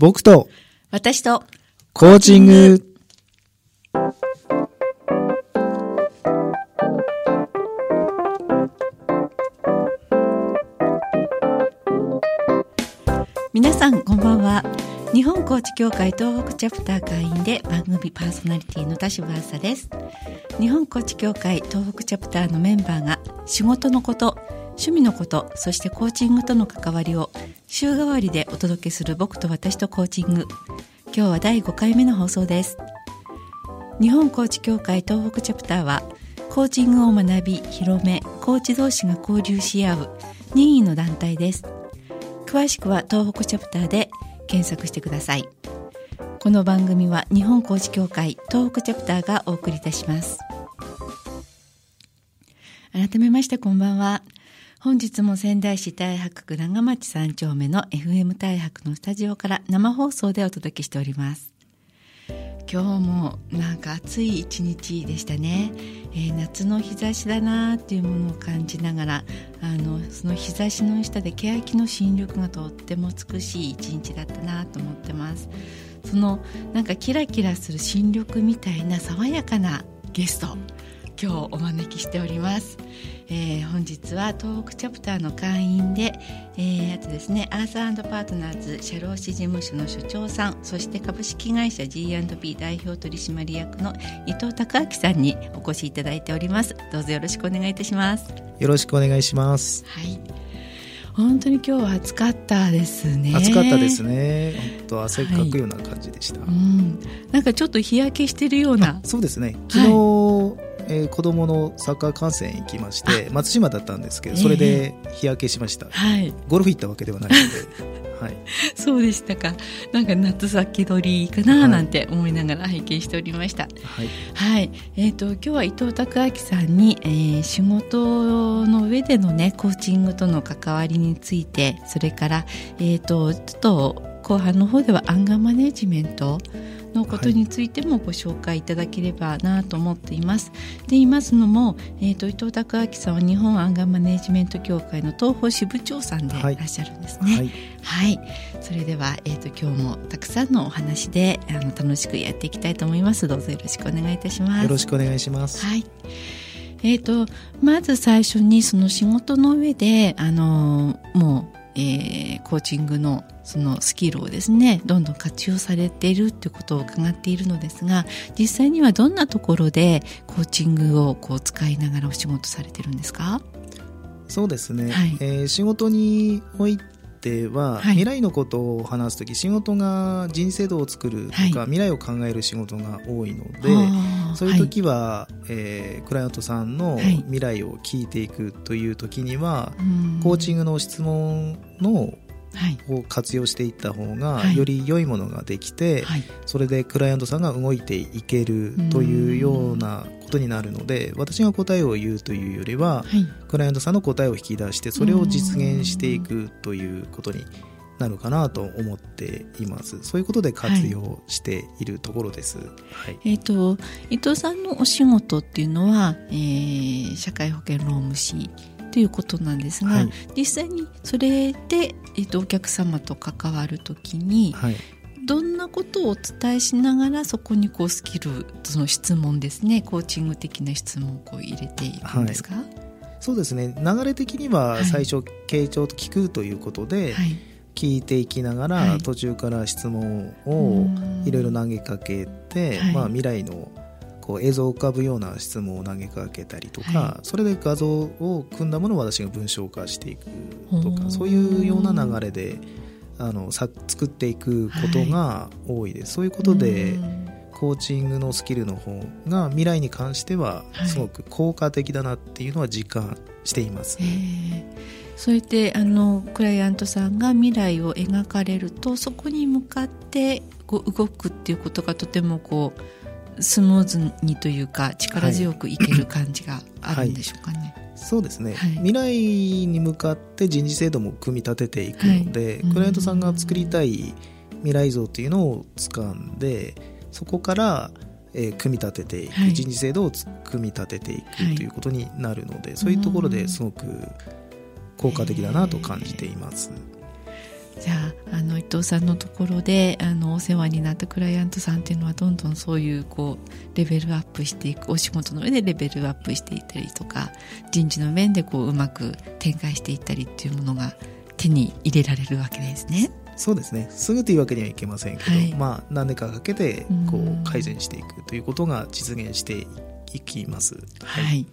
僕と私とコーチング。皆さんこんばんは日本コーチ協会東北チャプター会員で番組パーソナリティの田柴麻です日本コーチ協会東北チャプターのメンバーが仕事のこと趣味のことそしてコーチングとの関わりを週替わりでお届けする僕と私とコーチング。今日は第5回目の放送です。日本コーチ協会東北チャプターはコーチングを学び広めコーチ同士が交流し合う任意の団体です。詳しくは東北チャプターで検索してください。この番組は日本コーチ協会東北チャプターがお送りいたします。改めましてこんばんは。本日も仙台市太白区長町三丁目の FM 太白のスタジオから生放送でお届けしております。今日もなんか暑い一日でしたね、えー、夏の日差しだなっていうものを感じながらあのその日差しの下で欅の新緑がとっても美しい一日だったなと思ってます。そのなんかキラキラする新緑みたいな爽やかなゲスト今日お招きしております、えー、本日は東北チャプターの会員で、えー、あとですねアーサーパートナーズ社労士事務所の所長さんそして株式会社 G&P 代表取締役の伊藤孝明さんにお越しいただいております。どうぞよろしくお願いいたします。よろしくお願いします。はい。本当に今日は暑かったですね。暑かったですね。本当汗かくような感じでした、はい、うん、なんかちょっと日焼けしてるようなそうですね。昨日、はいえー、子供のサッカー観戦行きまして松島だったんですけどそれで日焼けしました、えー、はい、ゴルフ行ったわけではないので。はい、そうでしたか。なんか夏先取りかななんて思いながら拝見しておりました、はい、はい、えーと、今日は伊藤孝明さんに、えー、仕事の上でのねコーチングとの関わりについてそれから、えーと、とちょっと後半の方ではアンガーマネジメントのことについてもご紹介いただければなと思っています。で言いますのも、えーと、伊藤孝明さんは日本アンガーマネジメント協会の東方支部長さんでいらっしゃるんですね。はい、はい、それでは、えーと、今日もたくさんのお話であの楽しくやっていきたいと思います。どうぞよろしくお願いいたします。よろしくお願いします。はいえーと、まず最初にその仕事の上であのもうえー、コーチングのそのスキルをですねどんどん活用されているということを伺っているのですが実際にはどんなところでコーチングをこう使いながらお仕事されてるんですか？そうですね、はい、えー、仕事においては、はい、未来のことを話す時仕事が人生度を作るとか、はい、未来を考える仕事が多いのでそういう時は、はい、えー、クライアントさんの未来を聞いていくという時には、コーチングの質問のを活用していった方がより良いものができて、はい、それでクライアントさんが動いていけるというようなことになるので私が答えを言うというよりは、はい、クライアントさんの答えを引き出してそれを実現していくということになるかなと思っています。そういうことで活用しているところです、はい。はい、えーと、伊藤さんのお仕事っていうのは、えー、社会保険労務士ということなんですが、はい、実際にそれで、えーと、お客様と関わるときに、はい、どんなことをお伝えしながらそこにこうスキルその質問ですねコーチング的な質問をこう入れていくんですか、はい、そうですね。流れ的には最初、傾聴と聞くということで、聞いていきながら、途中から質問をいろいろ投げかけて、まあ、未来のこう映像を浮かぶような質問を投げかけたりとか、はい、それで画像を組んだものを私が文章化していくとかそういうような流れであのさ作っていくことが多いです、はい、そういうことでコーチングのスキルの方が未来に関してはすごく効果的だなっていうのは実感しています、ね、そうやってあのクライアントさんが未来を描かれるとそこに向かってこう動くっていうことがとてもこうスムーズにというか力強くいける感じがあるんでしょうかね。はい。はい、そうですね、はい、未来に向かって人事制度も組み立てていくので、クライアントさんが作りたい未来像っていうのを掴んでそこから、えー、組み立てていく、人事制度を組み立てていくということになるので、そういうところですごく効果的だなと感じています。じゃああの伊藤さんのところであのお世話になったクライアントさんっていうのはどんどんそういうこうレベルアップしていくお仕事の上でレベルアップしていったりとか人事の面でこううまく展開していったりっていうものが手に入れられるわけですね。そうですね。すぐというわけにはいけませんけど、はい、まあ何年かかけてこう改善していくということが実現していきます。はい、はい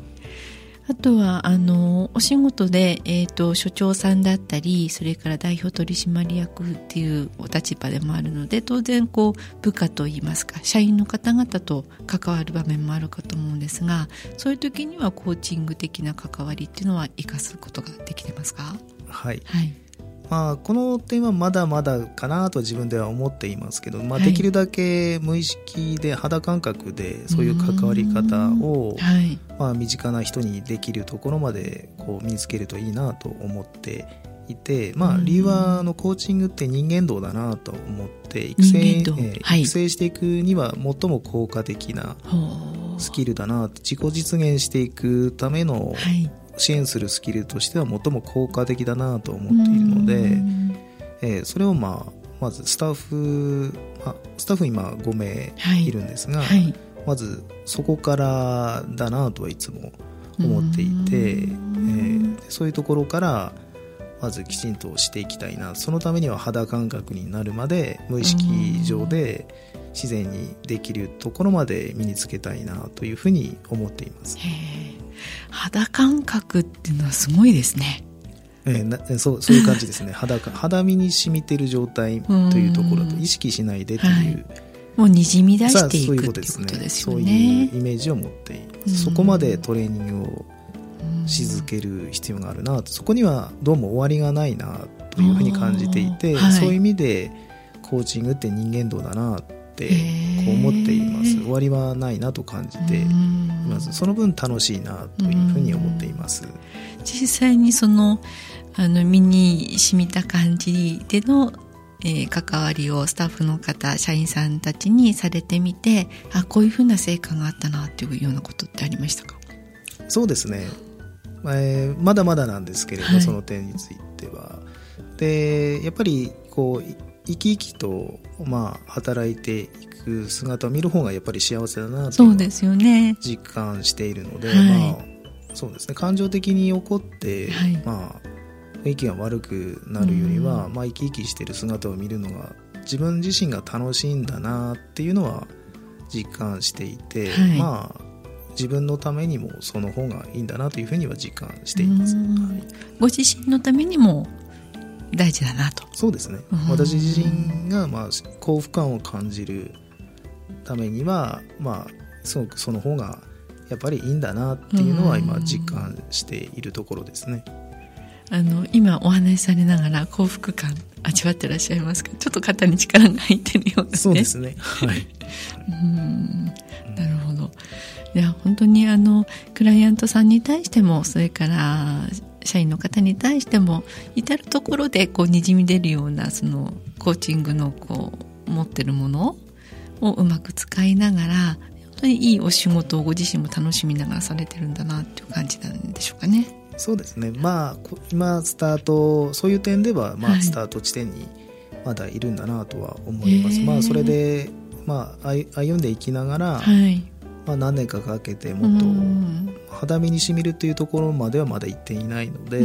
あとはあのお仕事で、えーと、所長さんだったりそれから代表取締役っていうお立場でもあるので当然こう部下といいますか社員の方々と関わる場面もあるかと思うんですがそういう時にはコーチング的な関わりっていうのは生かすことができてますか？はい、はいまあ、この点はまだまだかなと自分では思っていますけど、まあ、できるだけ無意識で肌感覚でそういう関わり方を、はい、まあ、身近な人にできるところまでこう身につけるといいなと思っていて、まあ、理由はのコーチングって人間道だなと思って育成,、育成していくには最も効果的なスキルだな自己実現していくための、はい支援するスキルとしては最も効果的だなと思っているので、えー、それをまあまずスタッフ、まあ、スタッフ今5名いるんですが、はい。はい、まずそこからだなとはいつも思っていて、えー、そういうところからまずきちんとしていきたいな。そのためには肌感覚になるまで無意識上で自然にできるところまで身につけたいなというふうに思っています。肌感覚っていうのはすごいですね。えー、そうそういう感じですね。肌肌身に染みてる状態というところと意識しないでという、はい、もうにじみ出していくっていうことですよね。そういうイメージを持ってそこまでトレーニングをし続ける必要があるなと。そこにはどうも終わりがないなというふうに感じていて、はい、そういう意味でコーチングって人間道だなってこう思っています。終わりはないなと感じていますその分楽しいなというふうに思っています。実際にそのあの身に染みた感じでのえー、関わりをスタッフの方社員さんたちにされてみてあこういうふうな成果があったなっていうようなことってありましたか？そうですね、えー、まだまだなんですけれど、はい、その点については。でやっぱりこう生き生きと、まあ、働いていく姿を見る方がやっぱり幸せだなと実感しているので、はい、まあ、そうですね。感情的に怒って、はい、まあ、雰囲気が悪くなるよりは、まあ、生き生きしている姿を見るのが自分自身が楽しいんだなっていうのは実感していて、はい、まあ自分のためにもその方がいいんだなというふうには実感しています、はい、ご自身のためにも大事だなとそうですね、私自身がまあ幸福感を感じるためにはまあすごくその方がやっぱりいいんだなっていうのは今実感しているところですね。あの今お話しされながら幸福感味わってらっしゃいますか？ちょっと肩に力が入ってるようですね。そうですね。はい。うんなるほど。いや本当にあのクライアントさんに対してもそれから社員の方に対しても至る所でこうにじみ出るようなそのコーチングのこう持ってるものをうまく使いながら本当にいいお仕事をご自身も楽しみながらされてるんだなっていう感じなんでしょうかね。そうですねまあ今スタートそういう点ではまあスタート地点にまだいるんだなとは思います。はい、まあそれでまあ歩んでいきながら、はい、まあ、何年かかけてもっと肌身にしみるというところまではまだ行っていないので、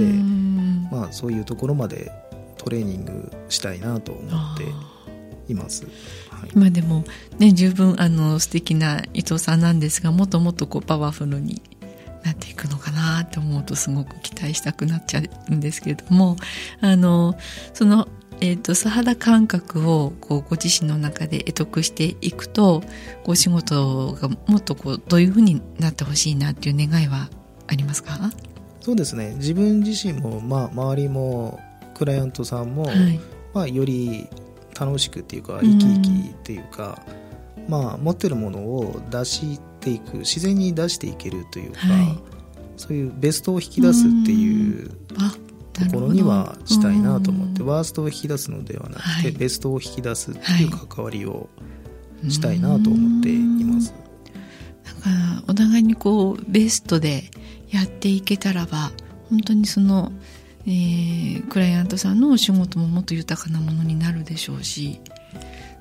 まあ、そういうところまでトレーニングしたいなと思っています。はい、まあでも、ね、十分あの素敵な伊藤さんなんですがもっともっとこうパワフルになっていくのかなと思うとすごく期待したくなっちゃうんですけれどもあのそのえーと、素肌感覚をこうご自身の中で得得していくとお仕事がもっとこうどういうふうになってほしいなっていう願いはありますか？そうですね。自分自身も、まあ、周りもクライアントさんも、はい、まあ、より楽しくっていうか生き生きっていうか、うん、まあ、持ってるものを出していく自然に出していけるというか、はい、そういうベストを引き出すっていう。うところにはしたいなと思ってワーストを引き出すのではなくて、はい、ベストを引き出すっていう関わりをしたいなと思っています。なんかお互いにこうベストでやっていけたらば本当にそのえー、クライアントさんのお仕事ももっと豊かなものになるでしょうし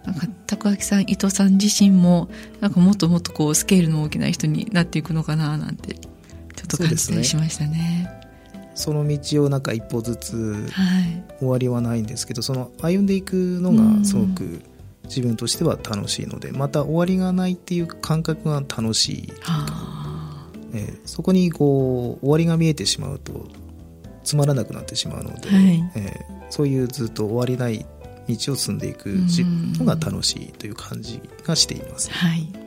なんか高明さん伊藤さん自身もなんかもっともっとこうスケールの大きな人になっていくのかななんてちょっと感じたりしましたね。その道をなんか一歩ずつ終わりはないんですけど、はい、その歩んでいくのがすごく自分としては楽しいのでまた終わりがないっていう感覚が楽しい。えー、そこにこう終わりが見えてしまうとつまらなくなってしまうので、はい、えー、そういうずっと終わりない道を進んでいくのが楽しいという感じがしています。はい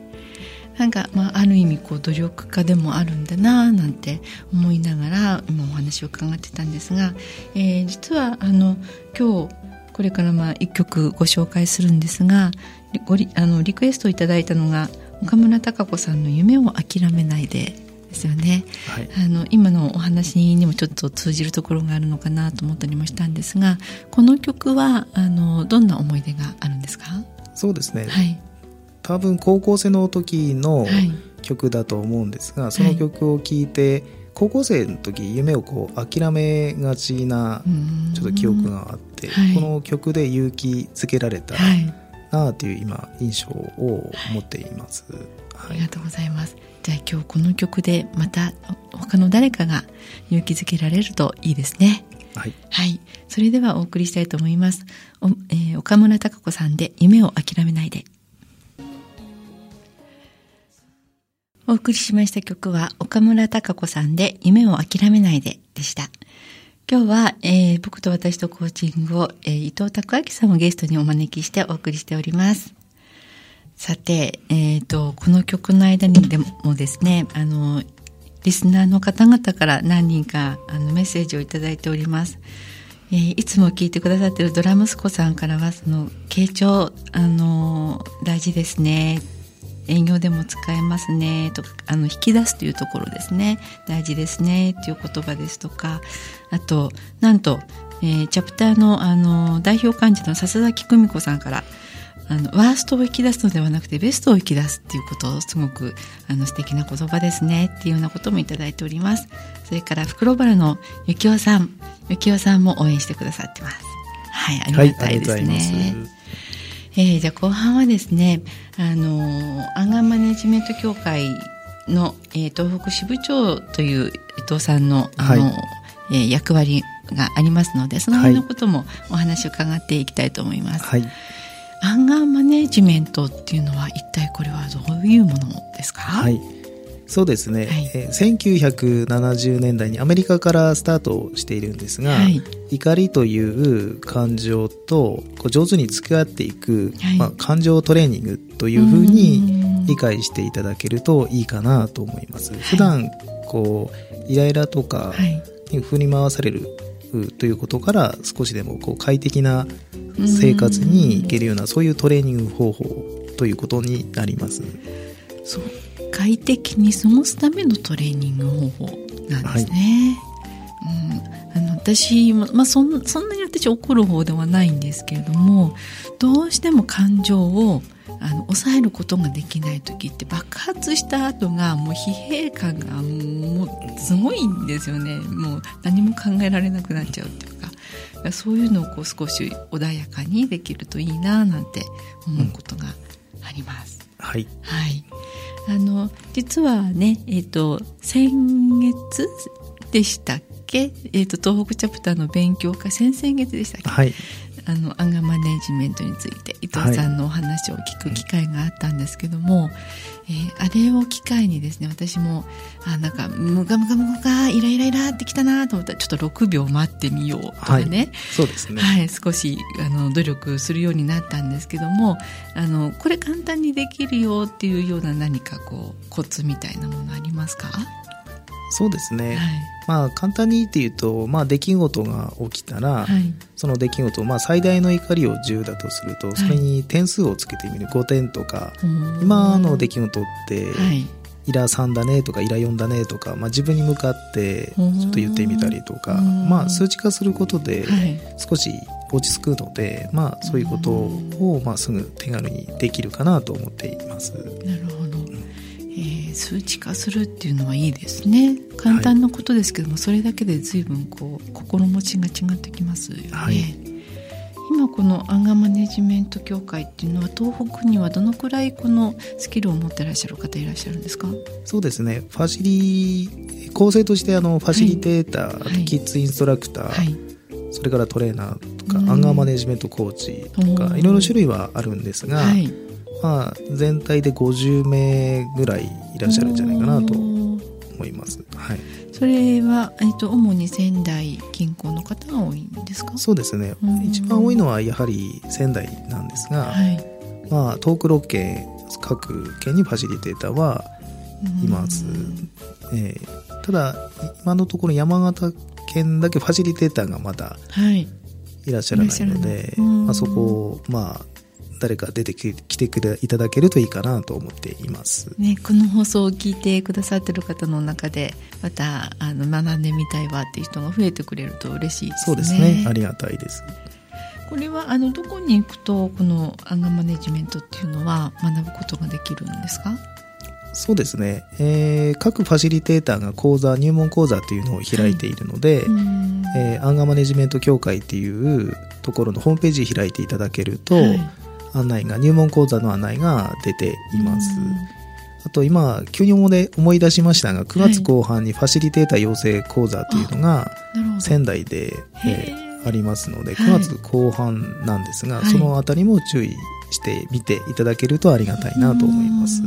なんか、まあ、ある意味こう努力家でもあるんだななんて思いながら今お話を伺ってたんですが、えー、実はあの今日これからまあ一曲ご紹介するんですがごリあのリクエストをいただいたのが岡村孝子さんの「夢を諦めないで」ですよね、はい、あの今のお話にもちょっと通じるところがあるのかなと思ったりもしたんですがこの曲はあのどんな思い出があるんですかそうですね、はい、多分高校生の時の曲だと思うんですが、はい、その曲を聴いて、高校生の時夢をこう諦めがちなちょっと記憶があって、この曲で勇気づけられたなという今印象を持っています。ありがとうございます。じゃあ今日この曲でまた他の誰かが勇気づけられるといいですね。はい。はい。それではお送りしたいと思います。おえー、岡村孝子さんで夢を諦めないで。お送りしました曲は岡村孝子さんで夢を諦めないででした。今日は、えー、僕と私とコーチングを、えー、伊藤拓明さんをゲストにお招きしてお送りしております。さて、えっ、ー、と、この曲の間にでもですね、あの、リスナーの方々から何人かあのメッセージをいただいております。えー、いつも聞いてくださってるドラムスコさんからは、その、傾聴、あの、大事ですね。営業でも使えますねとかあの引き出すというところですね大事ですねっていう言葉ですとかあとなんと、えー、チャプターのあの代表幹事の笹崎久美子さんからあのワーストを引き出すのではなくてベストを引き出すっていうことをすごくあの素敵な言葉ですね。っていうようなこともいただいております。それから袋原のゆきおさん。ゆきおさんも応援してくださってます。はいありがたいですね、はい、えー、じゃあ後半はですねあのアンガンマネジメント協会の、えー、東北支部長という伊藤さんのあの、はい、えー、役割がありますのでその辺のこともお話を伺っていきたいと思います。はい。アンガーマネジメントっていうのは一体これはどういうものですか？はいそうですね、はい、えー、1970年代にアメリカからスタートしているんですが、はい、怒りという感情とこう上手に付き合っていく、はい、まあ、感情トレーニングというふうに理解していただけるといいかなと思います。はい、普段こうイライラとかに振り回されるということから少しでもこう快適な生活にいけるようなそういうトレーニング方法ということになります。そう快適に過ごすためのトレーニング方法なんですね。はい、うん、あの私も、まあ、そんそんなに私怒る方ではないんですけれどもどうしても感情をあの抑えることができない時って爆発した後がもう疲弊感がもうすごいんですよね。もう何も考えられなくなっちゃうっていうか。そういうのをこう少し穏やかにできるといいななんて思うことがあります。うん、はい、はい、あの実はね、えーと、先月でしたっけ、えーと、東北チャプターの勉強会先々月でしたっけ、はい、あのアンガーマネジメントについて伊藤さんのお話を聞く機会があったんですけども、はい、えー、あれを機会にですね私もあなんかムカムカムカイライライラってきたなと思ったらちょっと6秒待ってみようとかね、はい、そうですね、はい、少しあの努力するようになったんですけどもあのこれ簡単にできるよっていうような何かこうコツみたいなものありますか？そうですね、はい、まあ簡単に言って言うと、まあ、出来事が起きたら、はい、その出来事、まあ、最大の怒りを10だとするとそれに点数をつけてみる。5点とか、今の出来事って、イラ3だねとかイラ4だねとか、まあ、自分に向かってちょっと言ってみたりとか、まあ、数値化することで少し落ち着くので、まあ、そういうことをまあすぐ手軽にできるかなと思っています。なるほどえー、数値化するっていうのはいいですね。簡単なことですけども、はい、それだけで随分こう心持ちが違ってきますよね、はい、今このアンガーマネジメント協会っていうのは東北にはどのくらいこのスキルを持ってらっしゃる方いらっしゃるんですか？そうですね。ファシリ構成としてあのファシリテーター、はい、キッズインストラクター、それからトレーナーとか、アンガーマネジメントコーチとかいろいろ種類はあるんですが、まあ、全体で50名ぐらいいらっしゃるんじゃないかなと思います。はい、それは、えっと、主に仙台近郊の方が多いんですか？そうですね。一番多いのはやはり仙台なんですが、はい、まあ、東北6県、各県にファシリテーターはいます。えー、ただ、今のところ山形県だけファシリテーターがまだい。らっしゃらないので、はい、まあ、そこを、まあ、誰か出てきてくれいただけるといいかなと思っています、ね、この放送を聞いてくださってる方の中でまたあの学んでみたいわっていう人が増えてくれると嬉しいですね。そうですね。ありがたいです。これはあのどこに行くとこのアンガーマネジメントっていうのは学ぶことができるんですか？そうですね、えー、各ファシリテーターが講座入門講座というのを開いているので、はい、えー、アンガーマネジメント協会っていうところのホームページ開いていただけると、はい案内が、入門講座の案内が出ています。あと今、急に思い出しましたが、9月後半にファシリテーター養成講座というのが仙台で、えー、ありますので、9月後半なんですが、はい、そのあたりも注意してみていただけるとありがたいなと思います。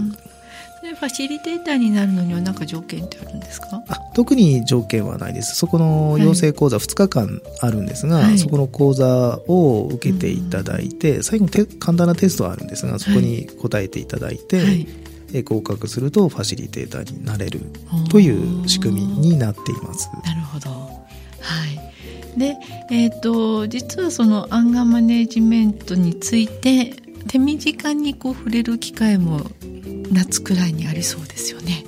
ファシリテーターになるのには何か条件ってあるんですか？特に条件はないです。そこの養成講座2日間あるんですが、はい、そこの講座を受けていただいて、うん、最後に簡単なテストはあるんですが、そこに答えていただいて、はい、合格するとファシリテーターになれるという仕組みになっています。なるほど。はい。で、えっ、ー、と、実はそのアンガーマネジメントについて、手短にこう触れる機会も夏くらいにありそうですよね。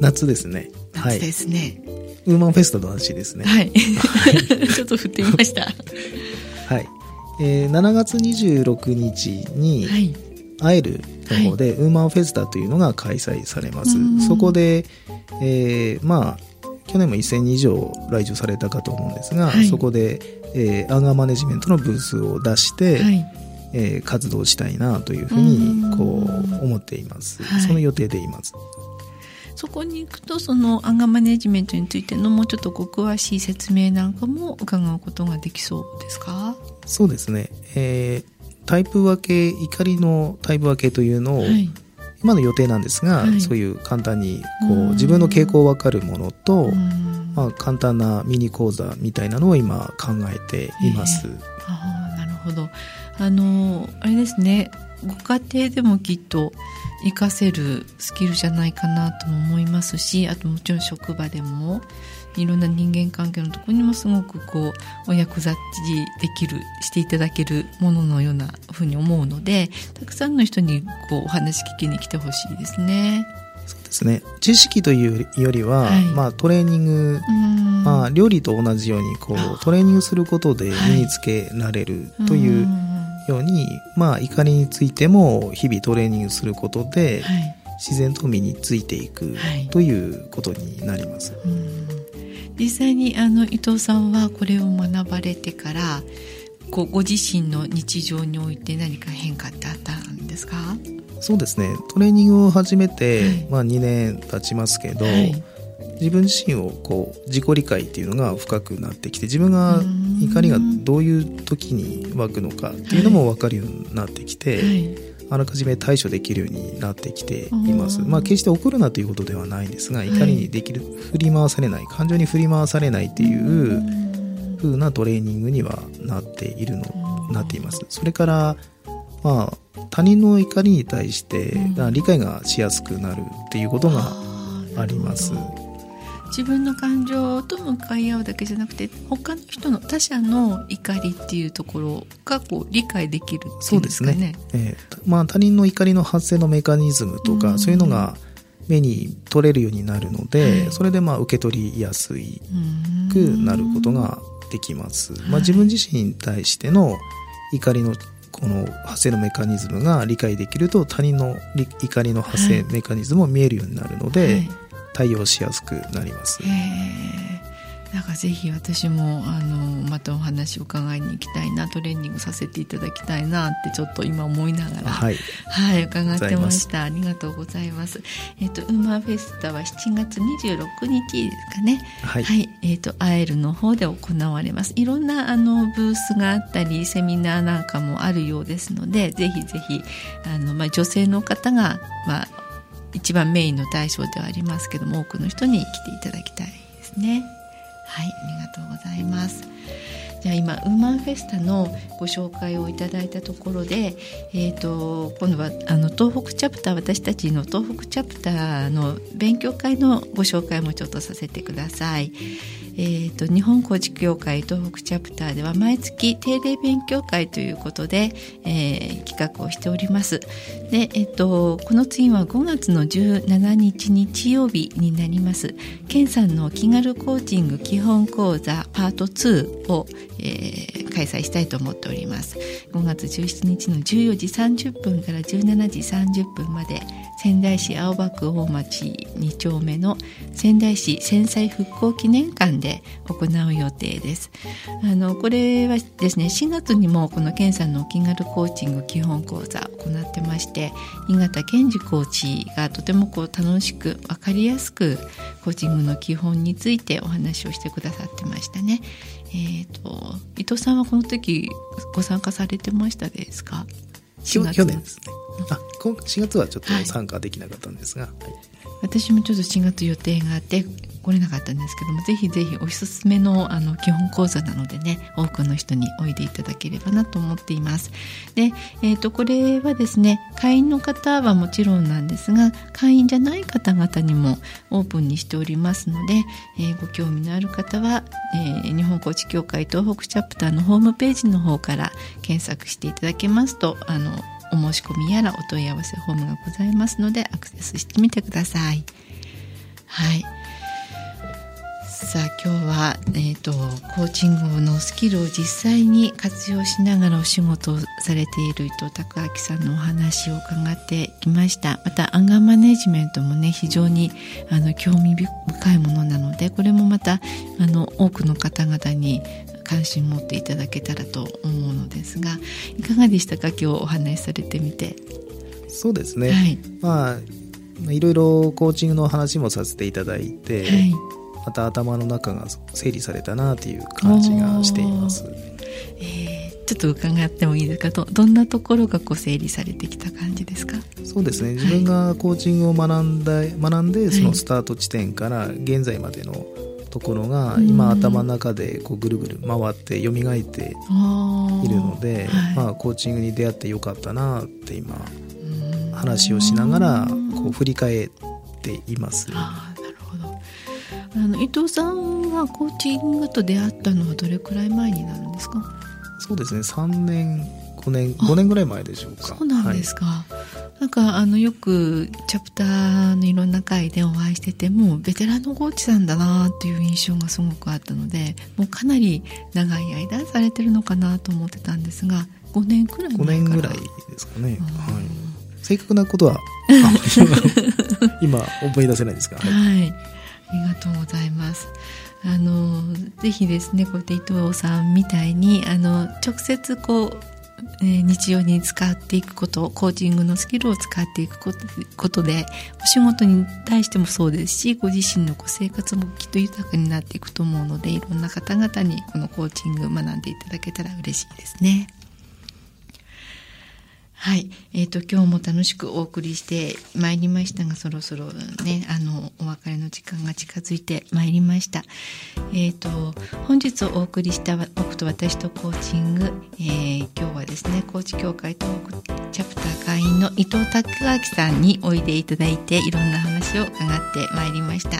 夏ですね。夏ですね、はい、ウーマンフェストの話ですね。はい。ちょっと振ってみました。はい、えー、7月26日に、はい。アエルの方で、ウーマンフェスタというのが開催されます。そこで、えー、まあ、去年も1000人以上来場されたかと思うんですが、はい、そこで、えー、アンガーマネジメントのブースを出して、はい、えー、活動したいなというふうにこう思っています、はい、その予定でいます。そこに行くとそのアンガーマネジメントについてのもうちょっとご詳しい説明なんかも伺うことができそうですか？そうですね、えー、タイプ分け怒りのタイプ分けというのを、はい、今の予定なんですが、はい、そういう簡単にこう自分の傾向分かるものと、まあ、簡単なミニ講座みたいなのを今考えています。えー、あなるほどあのあれですね。ご家庭でもきっと活かせるスキルじゃないかなとも思いますしあともちろん職場でもいろんな人間関係のところにもすごくこうお役立ちできるしていただけるもののようなふうに思うのでたくさんの人にこうお話聞きに来てほしいですね。そうですね。知識というよりは、はい、まあ、トレーニング、まあ、料理と同じようにこうトレーニングすることで身につけられるという、はいように、まあ、怒りについても日々トレーニングすることで、はい、自然と身についていくということになります。はい、実際にあの伊藤さんはこれを学ばれてからこうご自身の日常において何か変化ってあったんですか？そうですね。トレーニングを始めて、はい、まあ、2年経ちますけど、自分自身をこう自己理解っていうのが深くなってきて自分が怒りがどういう時に湧くのかっていうのも分かるようになってきて、はい、あらかじめ対処できるようになってきています。まあ決して怒るなということではないんですが怒りにできる、振り回されない感情に振り回されないっていう風なトレーニングにはなっているのなっています。それからまあ他人の怒りに対して理解がしやすくなるっていうことがあります。自分の感情と向かい合うだけじゃなくて他の人の他者の怒りっていうところがこう理解できるっていうんですかね。そうですね、えー、まあ、他人の怒りの発生のメカニズムとか、そういうのが目に取れるようになるので、はい、それでまあ受け取りやすいくなることができます。まあ、自分自身に対しての怒りのこの発生のメカニズムが理解できると他人の怒りの発生メカニズムも見えるようになるので、はい、対応しやすくなります。なんかぜひ私もあのまたお話を伺いに行きたいなトレーニングさせていただきたいなってちょっと今思いながら。はい、はい、伺ってました。ありがとうございます。えっ、ー、とウーマーフェスタは7月26日ですかね。はい、はい、えっ、ー、とアエルの方で行われます。いろんなあのブースがあったりセミナーなんかもあるようですのでぜひぜひあの、まあ、女性の方が、まあ、一番メインの対象ではありますけども多くの人に来ていただきたいですね。はいありがとうございますじゃあ今ウーマンフェスタのご紹介をいただいたところで、えーと、今度はあの東北チャプター私たちの東北チャプターの勉強会のご紹介もちょっとさせてください。えーと、日本高知協会東北チャプターでは毎月定例勉強会ということで、えー、企画をしております。で、えーと、この次は5月の17日日曜日になります。健さんの気軽コーチング基本講座パート2を、えー、開催したいと思っております。5月17日の14時30分から17時30分まで仙台市青葉区大町2丁目の仙台市戦災復興記念館でで行う予定です。あのこれはですね4月にもこの健さんのお気軽コーチング基本講座を行ってまして井形健二コーチがとてもこう楽しく分かりやすくコーチングの基本についてお話をしてくださってましたね。え、ー、と伊藤さんはこの時ご参加されてましたですか？去年ですね。あ4月はちょっと参加できなかったんですが、はい、私もちょっと4月予定があって来れなかったんですけどもぜひぜひおすすめのあの基本講座なのでね多くの人においでいただければなと思っています。で、えーと、これはですね会員の方はもちろんなんですが会員じゃない方々にもオープンにしておりますので、えー、ご興味のある方は、えー、日本コーチ協会東北チャプターのホームページの方から検索していただけますとあのお申し込みやらお問い合わせフォームがございますのでアクセスしてみてください。はいさあ今日は、えーと、コーチングのスキルを実際に活用しながらお仕事をされている伊藤孝明さんのお話を伺ってきましたまたアンガーマネジメントもね非常にあの興味深いものなのでこれもまたあの多くの方々に関心持っていただけたらと思うのですがいかがでしたか？今日お話しされてみて。そうですね、はい、まあいろいろコーチングの話もさせていただいて、はい、また頭の中が整理されたなという感じがしています。えー、ちょっと伺ってもいいですか？どどんなところがこう整理されてきた感じですか？そうですね。自分がコーチングを学んだ、学んでそのスタート地点から現在までのところが今頭の中でこうぐるぐる回って蘇っているので、はい、まあ、コーチングに出会ってよかったなって今話をしながらこう振り返っています。あなるほど。あの伊藤さんはコーチングと出会ったのはどれくらい前になるんですか？そうですね。3年5年5年ぐらい前でしょうか。そうなんですか、はい、なんかあのよくチャプターのいろんな回でお会いしててもベテランのコーチさんだなっていう印象がすごくあったのでもうかなり長い間されてるのかなと思ってたんですが5年くらい前から。5年ぐらいですかね、はい、正確なことは 今思い出せないですか、はい、はい、ありがとうございます。あのぜひですねこうやって伊藤さんみたいにあの直接こうえ、日常に使っていくことコーチングのスキルを使っていくことでお仕事に対してもそうですしご自身のご生活もきっと豊かになっていくと思うのでいろんな方々にこのコーチング学んでいただけたら嬉しいですね。はい、えーと、今日も楽しくお送りしてまいりましたがそろそろねあのお別れの時間が近づいてまいりました。えーと、本日お送りした「僕と私とコーチング」えー、今日はですね高知協会東北チャプター会員の伊藤孝明さんにおいでいただいていろんな話を伺ってまいりました。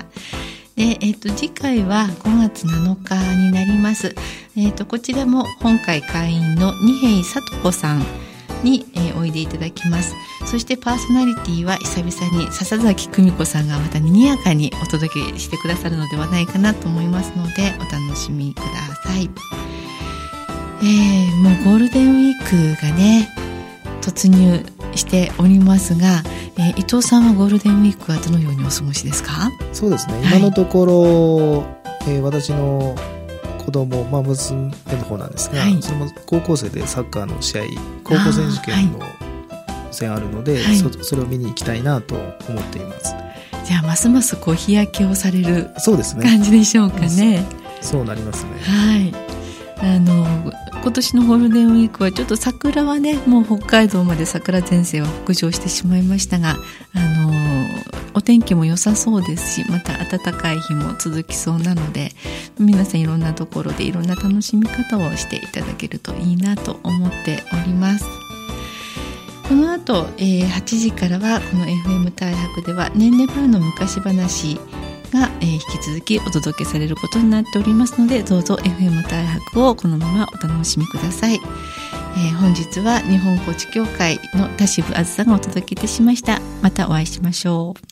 で、えーと、次回は5月7日になります。えーと、こちらも今回会員の二瓶聡子さんに、えー、おいでいただきます。そしてパーソナリティは久々に笹崎久美子さんがまた賑やかにお届けしてくださるのではないかなと思いますのでお楽しみください、えー、もうゴールデンウィークがね突入しておりますが、えー、伊藤さんはゴールデンウィークはどのようにお過ごしですか？そうですね、はい、今のところ、えー、私の子供、まあ、娘の方なんですが、はい、それも高校生でサッカーの試合高校選手権の予選あるので、はい、そそれを見に行きたいなと思っています。じゃあますますこう日焼けをされる感じでしょうかね。そうなりますね。はい。あの今年のゴールデンウィークはちょっと桜はねもう北海道まで桜前線は北上してしまいましたがあのお天気も良さそうですしまた暖かい日も続きそうなので皆さんいろんなところでいろんな楽しみ方をしていただけるといいなと思っております。この後、えー、8時からはこの FM 大白では年齢前の昔話が、えー、引き続きお届けされることになっておりますのでどうぞ FM 大白をこのままお楽しみください、えー、本日は日本高知協会の田渋あずさがお届けいたしました。またお会いしましょう。